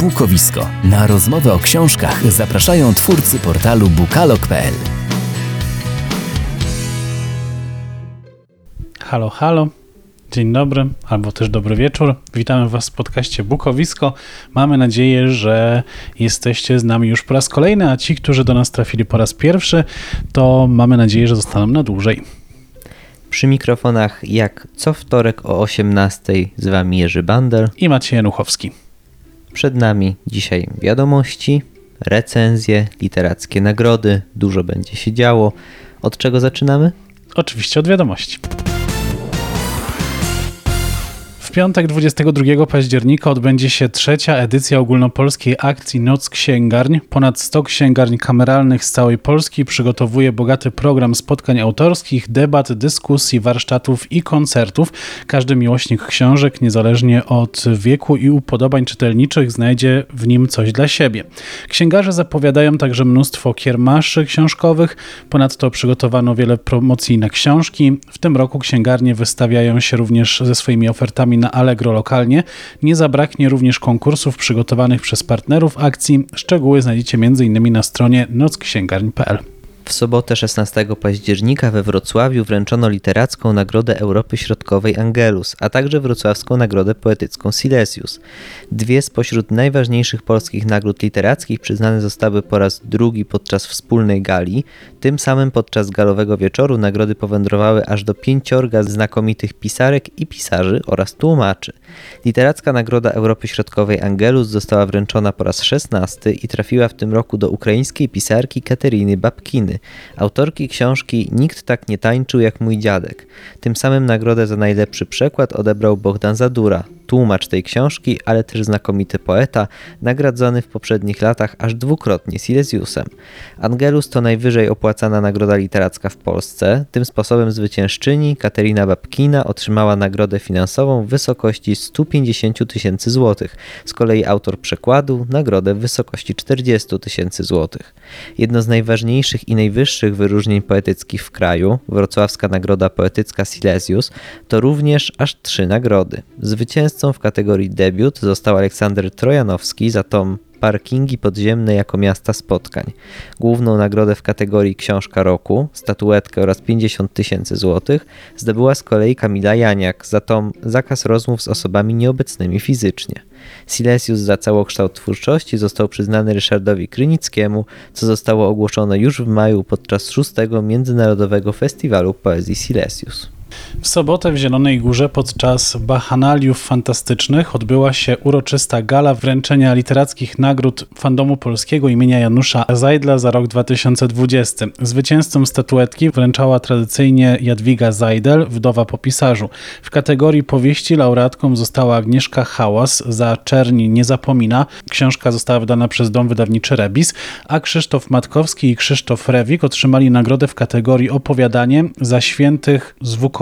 Bukowisko. Na rozmowę o książkach zapraszają twórcy portalu bukalog.pl. Halo, halo. Dzień dobry, albo też dobry wieczór. Witamy Was w podcaście Bukowisko. Mamy nadzieję, że jesteście z nami już po raz kolejny, a ci, którzy do nas trafili po raz pierwszy, to mamy nadzieję, że zostaną na dłużej. Przy mikrofonach jak co wtorek o 18 z Wami Jerzy Bander i Maciej Januchowski. Przed nami dzisiaj wiadomości, recenzje, literackie nagrody, dużo będzie się działo. Od czego zaczynamy? Oczywiście od wiadomości. W piątek 22 października odbędzie się trzecia edycja ogólnopolskiej akcji Noc Księgarń. Ponad 100 księgarni kameralnych z całej Polski przygotowuje bogaty program spotkań autorskich, debat, dyskusji, warsztatów i koncertów. Każdy miłośnik książek, niezależnie od wieku i upodobań czytelniczych, znajdzie w nim coś dla siebie. Księgarze zapowiadają także mnóstwo kiermaszy książkowych. Ponadto przygotowano wiele promocji na książki. W tym roku księgarnie wystawiają się również ze swoimi ofertami na Allegro lokalnie. Nie zabraknie również konkursów przygotowanych przez partnerów akcji. Szczegóły znajdziecie m.in. na stronie nocksięgarń.pl. W sobotę 16 października we Wrocławiu wręczono literacką Nagrodę Europy Środkowej Angelus, a także wrocławską Nagrodę Poetycką Silesius. Dwie spośród najważniejszych polskich nagród literackich przyznane zostały po raz drugi podczas wspólnej gali. Tym samym podczas galowego wieczoru nagrody powędrowały aż do pięciorga znakomitych pisarek i pisarzy oraz tłumaczy. Literacka Nagroda Europy Środkowej Angelus została wręczona po raz szesnasty i trafiła w tym roku do ukraińskiej pisarki Kateriny Babkiny autorki książki Nikt tak nie tańczył jak mój dziadek. Tym samym nagrodę za najlepszy przekład odebrał Bogdan Zadura, tłumacz tej książki, ale też znakomity poeta, nagradzony w poprzednich latach aż dwukrotnie Silesiusem. Angelus to najwyżej opłacana nagroda literacka w Polsce. Tym sposobem zwyciężczyni Katerina Babkina otrzymała nagrodę finansową w wysokości 150 tysięcy złotych. Z kolei autor przekładu nagrodę w wysokości 40 tysięcy złotych. Jedno z najważniejszych i najwyższych wyróżnień poetyckich w kraju, Wrocławska Nagroda Poetycka Silesius, to również aż trzy nagrody. Zwycięzcą Zwycięzcą w kategorii debiut został Aleksander Trojanowski za tom Parkingi podziemne jako miasta spotkań. Główną nagrodę w kategorii Książka Roku, statuetkę oraz 50 tysięcy złotych zdobyła z kolei Kamila Janiak za tom Zakaz rozmów z osobami nieobecnymi fizycznie. Silesius za całokształt twórczości został przyznany Ryszardowi Krynickiemu, co zostało ogłoszone już w maju podczas szóstego Międzynarodowego Festiwalu Poezji Silesius. W sobotę w Zielonej Górze podczas Bachanaliów Fantastycznych odbyła się uroczysta gala wręczenia literackich nagród Fandomu Polskiego imienia Janusza Zajdla za rok 2020. Zwycięzcą statuetki wręczała tradycyjnie Jadwiga Zajdel, wdowa po pisarzu. W kategorii powieści laureatką została Agnieszka Hałas za Czerni nie zapomina. Książka została wydana przez dom wydawniczy Rebis, a Krzysztof Matkowski i Krzysztof Rewik otrzymali nagrodę w kategorii opowiadanie za świętych zwuk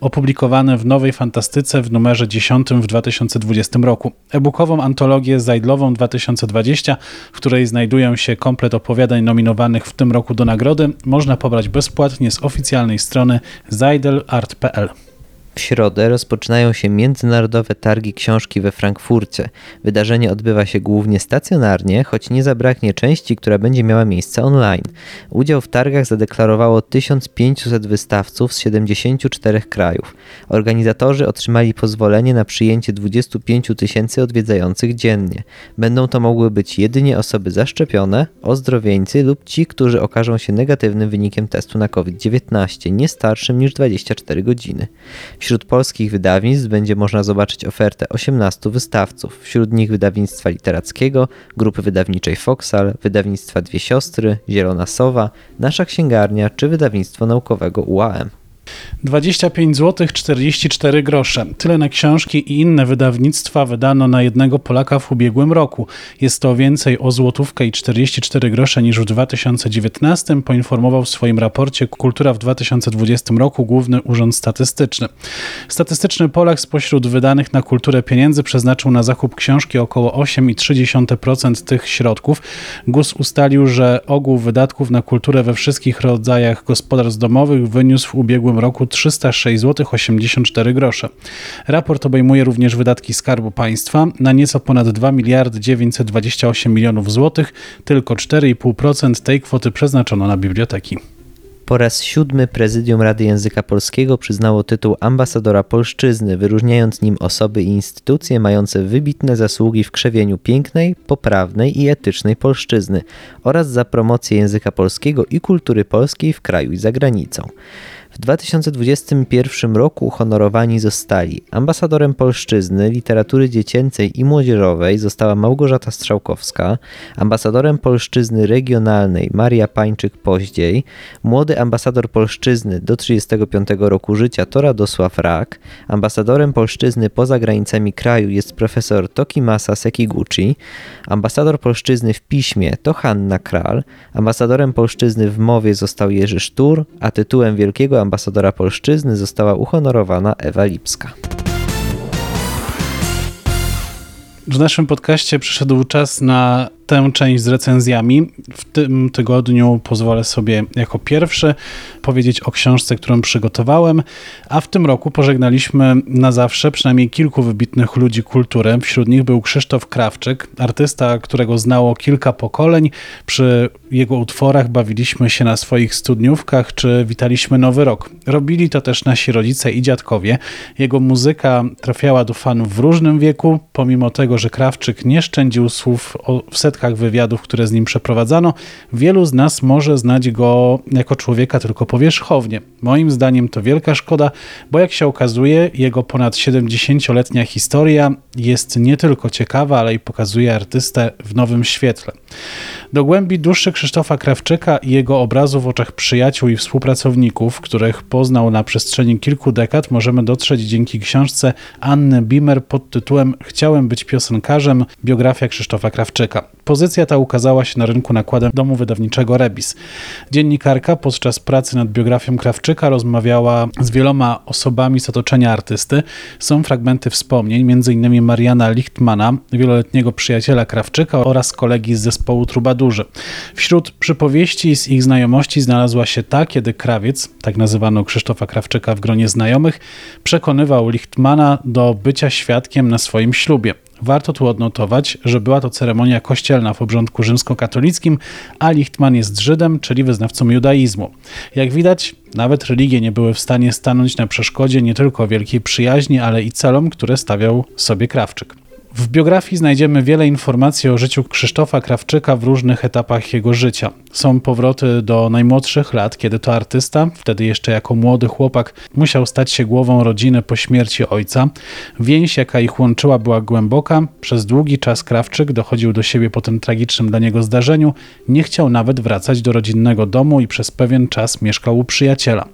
Opublikowane w Nowej Fantastyce w numerze 10 w 2020 roku. E-bookową antologię Zajdlową 2020, w której znajdują się komplet opowiadań nominowanych w tym roku do nagrody, można pobrać bezpłatnie z oficjalnej strony zajdelart.pl. W środę rozpoczynają się międzynarodowe targi książki we Frankfurcie. Wydarzenie odbywa się głównie stacjonarnie, choć nie zabraknie części, która będzie miała miejsce online. Udział w targach zadeklarowało 1500 wystawców z 74 krajów. Organizatorzy otrzymali pozwolenie na przyjęcie 25 tysięcy odwiedzających dziennie. Będą to mogły być jedynie osoby zaszczepione, ozdrowieńcy lub ci, którzy okażą się negatywnym wynikiem testu na COVID-19, nie starszym niż 24 godziny. Wśród polskich wydawnictw będzie można zobaczyć ofertę 18 wystawców, wśród nich wydawnictwa literackiego, grupy wydawniczej Foxal, wydawnictwa Dwie Siostry, Zielona Sowa, Nasza Księgarnia czy wydawnictwo naukowego UAM. 25 zł 44 grosze. Tyle na książki i inne wydawnictwa wydano na jednego Polaka w ubiegłym roku. Jest to więcej o złotówkę i 44 grosze niż w 2019, poinformował w swoim raporcie Kultura w 2020 roku Główny Urząd Statystyczny. Statystyczny Polak spośród wydanych na kulturę pieniędzy przeznaczył na zakup książki około 8,3% tych środków. GUS ustalił, że ogół wydatków na kulturę we wszystkich rodzajach gospodarstw domowych wyniósł w ubiegłym roku 306 zł 84 grosze. Raport obejmuje również wydatki Skarbu Państwa na nieco ponad 2 miliardy 928 milionów złotych, tylko 4,5% tej kwoty przeznaczono na biblioteki. Po raz siódmy Prezydium Rady Języka Polskiego przyznało tytuł ambasadora polszczyzny, wyróżniając nim osoby i instytucje mające wybitne zasługi w krzewieniu pięknej, poprawnej i etycznej polszczyzny oraz za promocję języka polskiego i kultury polskiej w kraju i za granicą. W 2021 roku uhonorowani zostali ambasadorem polszczyzny, literatury dziecięcej i młodzieżowej została Małgorzata Strzałkowska, ambasadorem polszczyzny regionalnej Maria Pańczyk-Poździej, młody ambasador polszczyzny do 35 roku życia to Radosław Rak, ambasadorem polszczyzny poza granicami kraju jest profesor Tokimasa Sekiguchi, ambasador polszczyzny w piśmie to Hanna Kral, ambasadorem polszczyzny w mowie został Jerzy Sztur, a tytułem wielkiego ambasadora polszczyzny została uhonorowana Ewa Lipska. W naszym podcaście przyszedł czas na tę część z recenzjami. W tym tygodniu pozwolę sobie jako pierwszy powiedzieć o książce, którą przygotowałem, a w tym roku pożegnaliśmy na zawsze przynajmniej kilku wybitnych ludzi kultury. Wśród nich był Krzysztof Krawczyk, artysta, którego znało kilka pokoleń. Przy jego utworach bawiliśmy się na swoich studniówkach czy witaliśmy Nowy Rok. Robili to też nasi rodzice i dziadkowie. Jego muzyka trafiała do fanów w różnym wieku, pomimo tego, że Krawczyk nie szczędził słów w setkach wywiadów, które z nim przeprowadzano, wielu z nas może znać go jako człowieka tylko powierzchownie. Moim zdaniem to wielka szkoda, bo jak się okazuje, jego ponad 70-letnia historia jest nie tylko ciekawa, ale i pokazuje artystę w nowym świetle. Do głębi duszy Krzysztofa Krawczyka i jego obrazu w oczach przyjaciół i współpracowników, których poznał na przestrzeni kilku dekad, możemy dotrzeć dzięki książce Anny Bimer pod tytułem Chciałem być piosenkarzem biografia Krzysztofa Krawczyka. Pozycja ta ukazała się na rynku nakładem domu wydawniczego Rebis. Dziennikarka podczas pracy nad biografią Krawczyka rozmawiała z wieloma osobami z otoczenia artysty. Są fragmenty wspomnień, m.in. Mariana Lichtmana, wieloletniego przyjaciela Krawczyka oraz kolegi z zespołu Trubadurzy. Wśród przypowieści z ich znajomości znalazła się ta, kiedy krawiec, tak nazywano Krzysztofa Krawczyka w gronie znajomych, przekonywał Lichtmana do bycia świadkiem na swoim ślubie. Warto tu odnotować, że była to ceremonia kościelna w obrządku rzymskokatolickim, a Lichtman jest Żydem, czyli wyznawcą judaizmu. Jak widać, nawet religie nie były w stanie stanąć na przeszkodzie nie tylko wielkiej przyjaźni, ale i celom, które stawiał sobie Krawczyk. W biografii znajdziemy wiele informacji o życiu Krzysztofa Krawczyka w różnych etapach jego życia. Są powroty do najmłodszych lat, kiedy to artysta, wtedy jeszcze jako młody chłopak, musiał stać się głową rodziny po śmierci ojca. Więź, jaka ich łączyła, była głęboka. Przez długi czas Krawczyk dochodził do siebie po tym tragicznym dla niego zdarzeniu. Nie chciał nawet wracać do rodzinnego domu i przez pewien czas mieszkał u przyjaciela.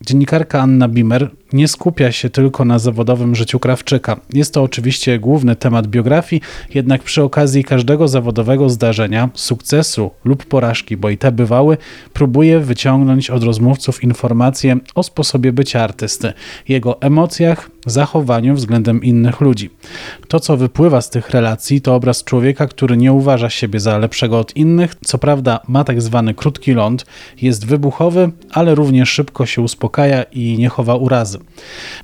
Dziennikarka Anna Bimer nie skupia się tylko na zawodowym życiu Krawczyka. Jest to oczywiście główny temat biografii, jednak przy okazji każdego zawodowego zdarzenia, sukcesu lub porażki, bo i te bywały, próbuje wyciągnąć od rozmówców informacje o sposobie bycia artysty, jego emocjach, zachowaniu względem innych ludzi. To, co wypływa z tych relacji, to obraz człowieka, który nie uważa siebie za lepszego od innych, co prawda ma tak zwany krótki ląd, jest wybuchowy, ale również szybko się uspokaja i nie chowa urazy.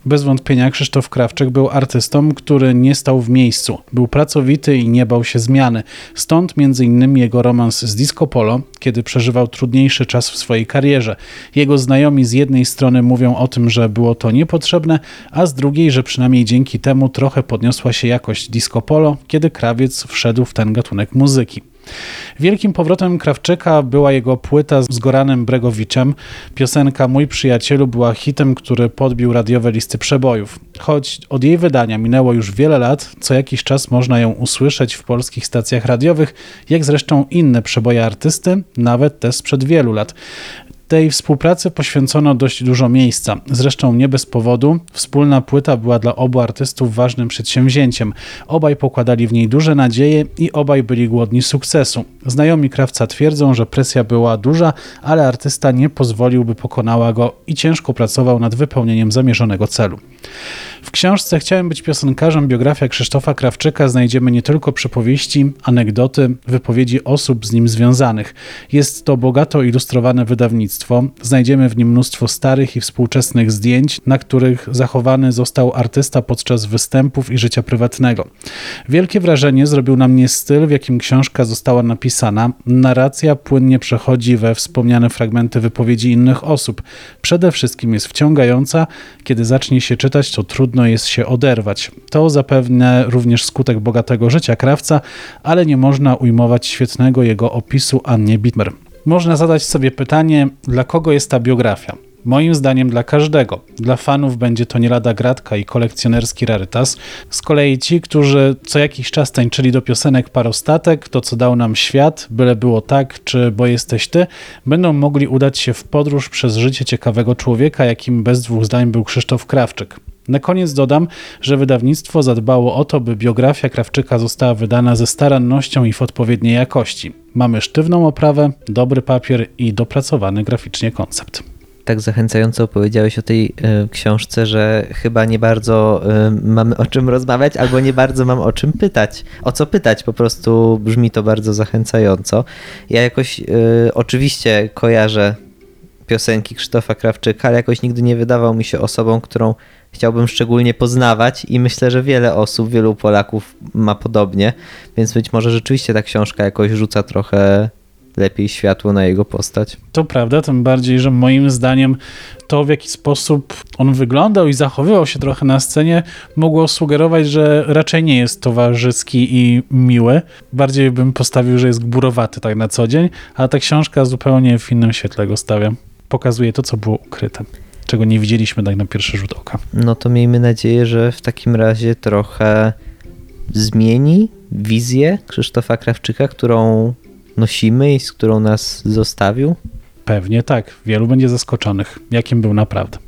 Bez wątpienia Krzysztof Krawczyk był artystą, który nie stał w miejscu. Był pracowity i nie bał się zmiany. Stąd innymi jego romans z Disco Polo, kiedy przeżywał trudniejszy czas w swojej karierze. Jego znajomi z jednej strony mówią o tym, że było to niepotrzebne, a z drugiej, że przynajmniej dzięki temu trochę podniosła się jakość disco polo, kiedy krawiec wszedł w ten gatunek muzyki. Wielkim powrotem Krawczyka była jego płyta z Goranem Bregowiczem. Piosenka Mój przyjacielu była hitem, który podbił radiowe listy przebojów. Choć od jej wydania minęło już wiele lat, co jakiś czas można ją usłyszeć w polskich stacjach radiowych, jak zresztą inne przeboje artysty, nawet te sprzed wielu lat. Tej współpracy poświęcono dość dużo miejsca. Zresztą nie bez powodu. Wspólna płyta była dla obu artystów ważnym przedsięwzięciem. Obaj pokładali w niej duże nadzieje i obaj byli głodni sukcesu. Znajomi krawca twierdzą, że presja była duża, ale artysta nie pozwolił, by pokonała go i ciężko pracował nad wypełnieniem zamierzonego celu. W książce Chciałem być piosenkarzem biografia Krzysztofa Krawczyka znajdziemy nie tylko przypowieści, anegdoty, wypowiedzi osób z nim związanych. Jest to bogato ilustrowane wydawnictwo. Znajdziemy w nim mnóstwo starych i współczesnych zdjęć, na których zachowany został artysta podczas występów i życia prywatnego. Wielkie wrażenie zrobił na mnie styl, w jakim książka została napisana. Narracja płynnie przechodzi we wspomniane fragmenty wypowiedzi innych osób. Przede wszystkim jest wciągająca. Kiedy zacznie się czytać, to trudno jest się oderwać. To zapewne również skutek bogatego życia krawca, ale nie można ujmować świetnego jego opisu Annie Bitmer. Można zadać sobie pytanie, dla kogo jest ta biografia? Moim zdaniem dla każdego. Dla fanów będzie to nie lada gratka i kolekcjonerski rarytas. Z kolei ci, którzy co jakiś czas tańczyli do piosenek parostatek, to co dał nam świat, byle było tak, czy bo jesteś ty, będą mogli udać się w podróż przez życie ciekawego człowieka, jakim bez dwóch zdań był Krzysztof Krawczyk. Na koniec dodam, że wydawnictwo zadbało o to, by biografia Krawczyka została wydana ze starannością i w odpowiedniej jakości. Mamy sztywną oprawę, dobry papier i dopracowany graficznie koncept tak zachęcająco opowiedziałeś o tej y, książce, że chyba nie bardzo y, mamy o czym rozmawiać, albo nie bardzo mam o czym pytać. O co pytać, po prostu brzmi to bardzo zachęcająco. Ja jakoś y, oczywiście kojarzę piosenki Krzysztofa Krawczyka, ale jakoś nigdy nie wydawał mi się osobą, którą chciałbym szczególnie poznawać i myślę, że wiele osób, wielu Polaków ma podobnie, więc być może rzeczywiście ta książka jakoś rzuca trochę lepiej światło na jego postać. To prawda, tym bardziej, że moim zdaniem to, w jaki sposób on wyglądał i zachowywał się trochę na scenie, mogło sugerować, że raczej nie jest towarzyski i miły. Bardziej bym postawił, że jest gburowaty tak na co dzień, a ta książka zupełnie w innym świetle go stawia. Pokazuje to, co było ukryte czego nie widzieliśmy tak na pierwszy rzut oka. No to miejmy nadzieję, że w takim razie trochę zmieni wizję Krzysztofa Krawczyka, którą nosimy i z którą nas zostawił? Pewnie tak. Wielu będzie zaskoczonych, jakim był naprawdę.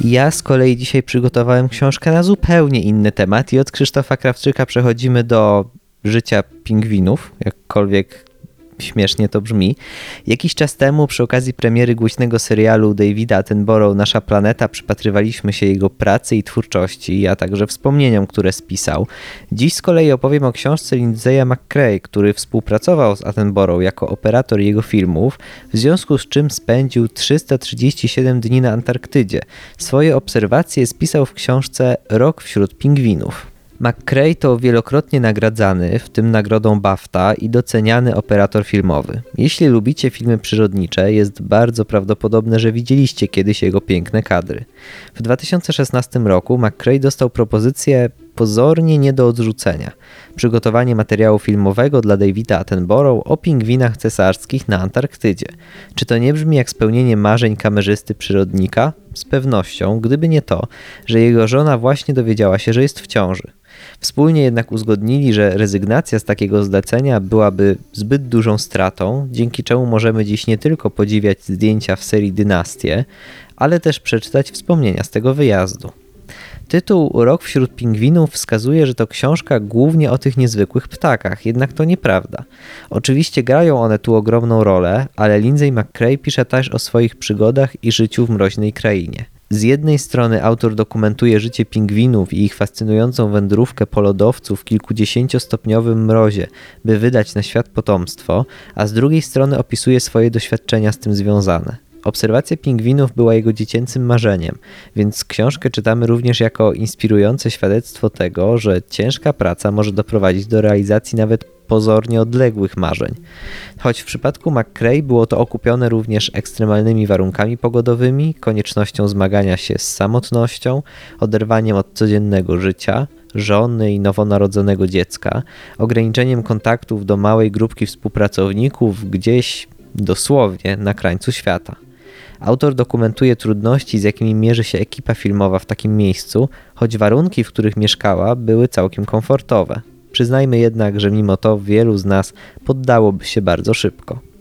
Ja z kolei dzisiaj przygotowałem książkę na zupełnie inny temat i od Krzysztofa Krawczyka przechodzimy do życia pingwinów, jakkolwiek śmiesznie to brzmi. Jakiś czas temu przy okazji premiery głośnego serialu Davida Attenborough Nasza Planeta przypatrywaliśmy się jego pracy i twórczości, a także wspomnieniom, które spisał. Dziś z kolei opowiem o książce Lindsaya McCrae, który współpracował z Attenborough jako operator jego filmów, w związku z czym spędził 337 dni na Antarktydzie. Swoje obserwacje spisał w książce Rok wśród pingwinów. McCrae to wielokrotnie nagradzany, w tym nagrodą BAFTA i doceniany operator filmowy. Jeśli lubicie filmy przyrodnicze, jest bardzo prawdopodobne, że widzieliście kiedyś jego piękne kadry. W 2016 roku McCrae dostał propozycję pozornie nie do odrzucenia. Przygotowanie materiału filmowego dla Davida Attenborough o pingwinach cesarskich na Antarktydzie. Czy to nie brzmi jak spełnienie marzeń kamerzysty przyrodnika? Z pewnością, gdyby nie to, że jego żona właśnie dowiedziała się, że jest w ciąży. Wspólnie jednak uzgodnili, że rezygnacja z takiego zlecenia byłaby zbyt dużą stratą, dzięki czemu możemy dziś nie tylko podziwiać zdjęcia w serii Dynastie, ale też przeczytać wspomnienia z tego wyjazdu. Tytuł Rok wśród pingwinów wskazuje, że to książka głównie o tych niezwykłych ptakach, jednak to nieprawda. Oczywiście grają one tu ogromną rolę, ale Lindsay McCrae pisze też o swoich przygodach i życiu w mroźnej krainie. Z jednej strony autor dokumentuje życie pingwinów i ich fascynującą wędrówkę po lodowcu w kilkudziesięciostopniowym mrozie, by wydać na świat potomstwo, a z drugiej strony opisuje swoje doświadczenia z tym związane. Obserwacja pingwinów była jego dziecięcym marzeniem, więc książkę czytamy również jako inspirujące świadectwo tego, że ciężka praca może doprowadzić do realizacji nawet pozornie odległych marzeń. Choć w przypadku McCrae było to okupione również ekstremalnymi warunkami pogodowymi, koniecznością zmagania się z samotnością, oderwaniem od codziennego życia, żony i nowonarodzonego dziecka, ograniczeniem kontaktów do małej grupki współpracowników gdzieś dosłownie na krańcu świata. Autor dokumentuje trudności, z jakimi mierzy się ekipa filmowa w takim miejscu, choć warunki, w których mieszkała, były całkiem komfortowe. Przyznajmy jednak, że mimo to wielu z nas poddałoby się bardzo szybko.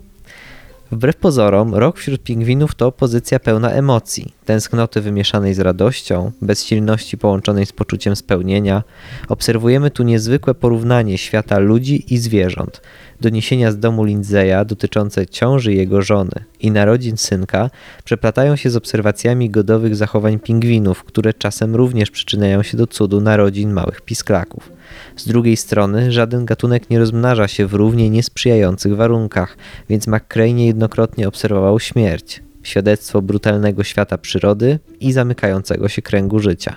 Wbrew pozorom, rok wśród pingwinów to pozycja pełna emocji, tęsknoty wymieszanej z radością, bezsilności połączonej z poczuciem spełnienia. Obserwujemy tu niezwykłe porównanie świata ludzi i zwierząt. Doniesienia z domu Lindzeja dotyczące ciąży jego żony i narodzin synka przeplatają się z obserwacjami godowych zachowań pingwinów, które czasem również przyczyniają się do cudu narodzin małych pisklaków. Z drugiej strony, żaden gatunek nie rozmnaża się w równie niesprzyjających warunkach, więc McCrae niejednokrotnie obserwował śmierć, świadectwo brutalnego świata przyrody i zamykającego się kręgu życia.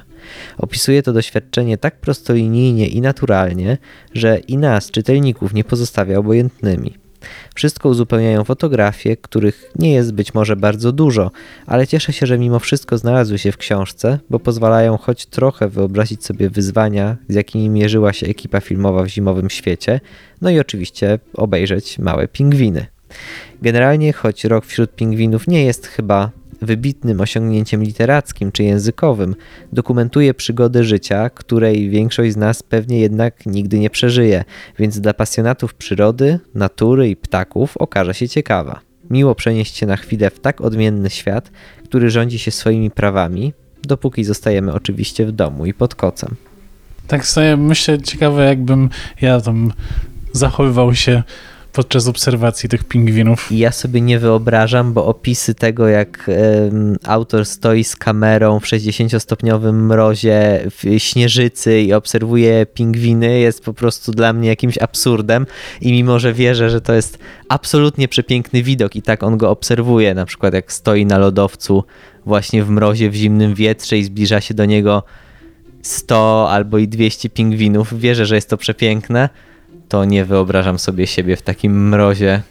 Opisuje to doświadczenie tak prostolinijnie i naturalnie, że i nas, czytelników, nie pozostawia obojętnymi. Wszystko uzupełniają fotografie, których nie jest być może bardzo dużo, ale cieszę się, że mimo wszystko znalazły się w książce, bo pozwalają choć trochę wyobrazić sobie wyzwania, z jakimi mierzyła się ekipa filmowa w zimowym świecie, no i oczywiście obejrzeć małe pingwiny. Generalnie, choć rok wśród pingwinów nie jest chyba wybitnym osiągnięciem literackim czy językowym, dokumentuje przygodę życia, której większość z nas pewnie jednak nigdy nie przeżyje, więc dla pasjonatów przyrody, natury i ptaków okaże się ciekawa. Miło przenieść się na chwilę w tak odmienny świat, który rządzi się swoimi prawami, dopóki zostajemy oczywiście w domu i pod kocem. Tak sobie myślę, ciekawe jakbym ja tam zachowywał się podczas obserwacji tych pingwinów. Ja sobie nie wyobrażam, bo opisy tego, jak autor stoi z kamerą w 60-stopniowym mrozie w śnieżycy i obserwuje pingwiny, jest po prostu dla mnie jakimś absurdem. I mimo, że wierzę, że to jest absolutnie przepiękny widok i tak on go obserwuje, na przykład jak stoi na lodowcu właśnie w mrozie, w zimnym wietrze i zbliża się do niego 100 albo i 200 pingwinów. Wierzę, że jest to przepiękne to nie wyobrażam sobie siebie w takim mrozie.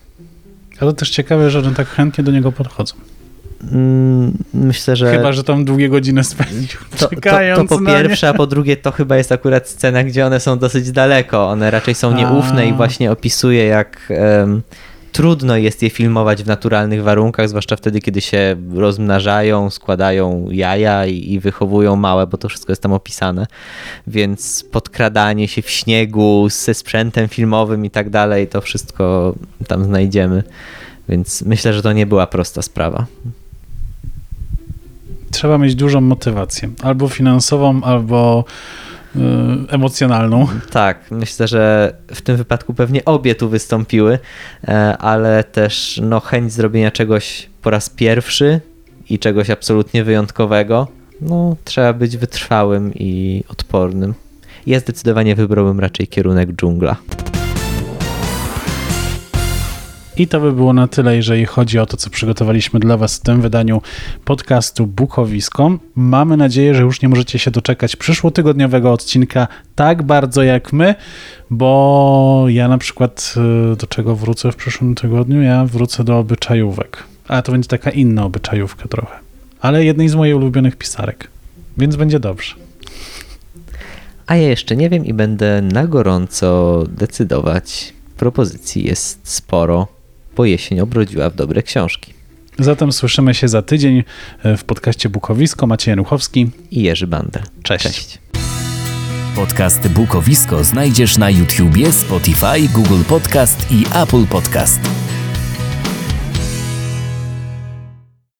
Ale też ciekawe, że tak chętnie do niego podchodzą. Mm, myślę, że. Chyba, że tam długie godziny spędził. To, to, to po pierwsze, a po drugie, to chyba jest akurat scena, gdzie one są dosyć daleko. One raczej są nieufne a. i właśnie opisuje, jak. Um, trudno jest je filmować w naturalnych warunkach, zwłaszcza wtedy, kiedy się rozmnażają, składają jaja i, i, wychowują małe, bo to wszystko jest tam opisane. Więc podkradanie się w śniegu ze sprzętem filmowym i tak dalej, to wszystko tam znajdziemy. Więc myślę, że to nie była prosta sprawa. Trzeba mieć dużą motywację, albo finansową, albo emocjonalną. Tak, myślę, że w tym wypadku pewnie obie tu wystąpiły, e, ale też no, chęć zrobienia czegoś po raz pierwszy i czegoś absolutnie wyjątkowego. No, trzeba być wytrwałym i odpornym. Ja zdecydowanie wybrałbym raczej kierunek dżungla. I to by było na tyle, jeżeli chodzi o to, co przygotowaliśmy dla Was w tym wydaniu podcastu Bukowisko. Mamy nadzieję, że już nie możecie się doczekać przyszłotygodniowego odcinka tak bardzo jak my, bo ja na przykład y, do czego wrócę w przyszłym tygodniu? Ja wrócę do obyczajówek. A to będzie taka inna obyczajówka trochę. Ale jednej z moich ulubionych pisarek. Więc będzie dobrze. A ja jeszcze nie wiem i będę na gorąco decydować. Propozycji jest sporo bo jesień obrodziła w dobre książki. Zatem słyszymy się za tydzień e, w podcaście Bukowisko. Maciej Januchowski i Jerzy Bander. Cześć. Cześć. Podcast Bukowisko znajdziesz na YouTubie, Spotify, Google Podcast i Apple Podcast.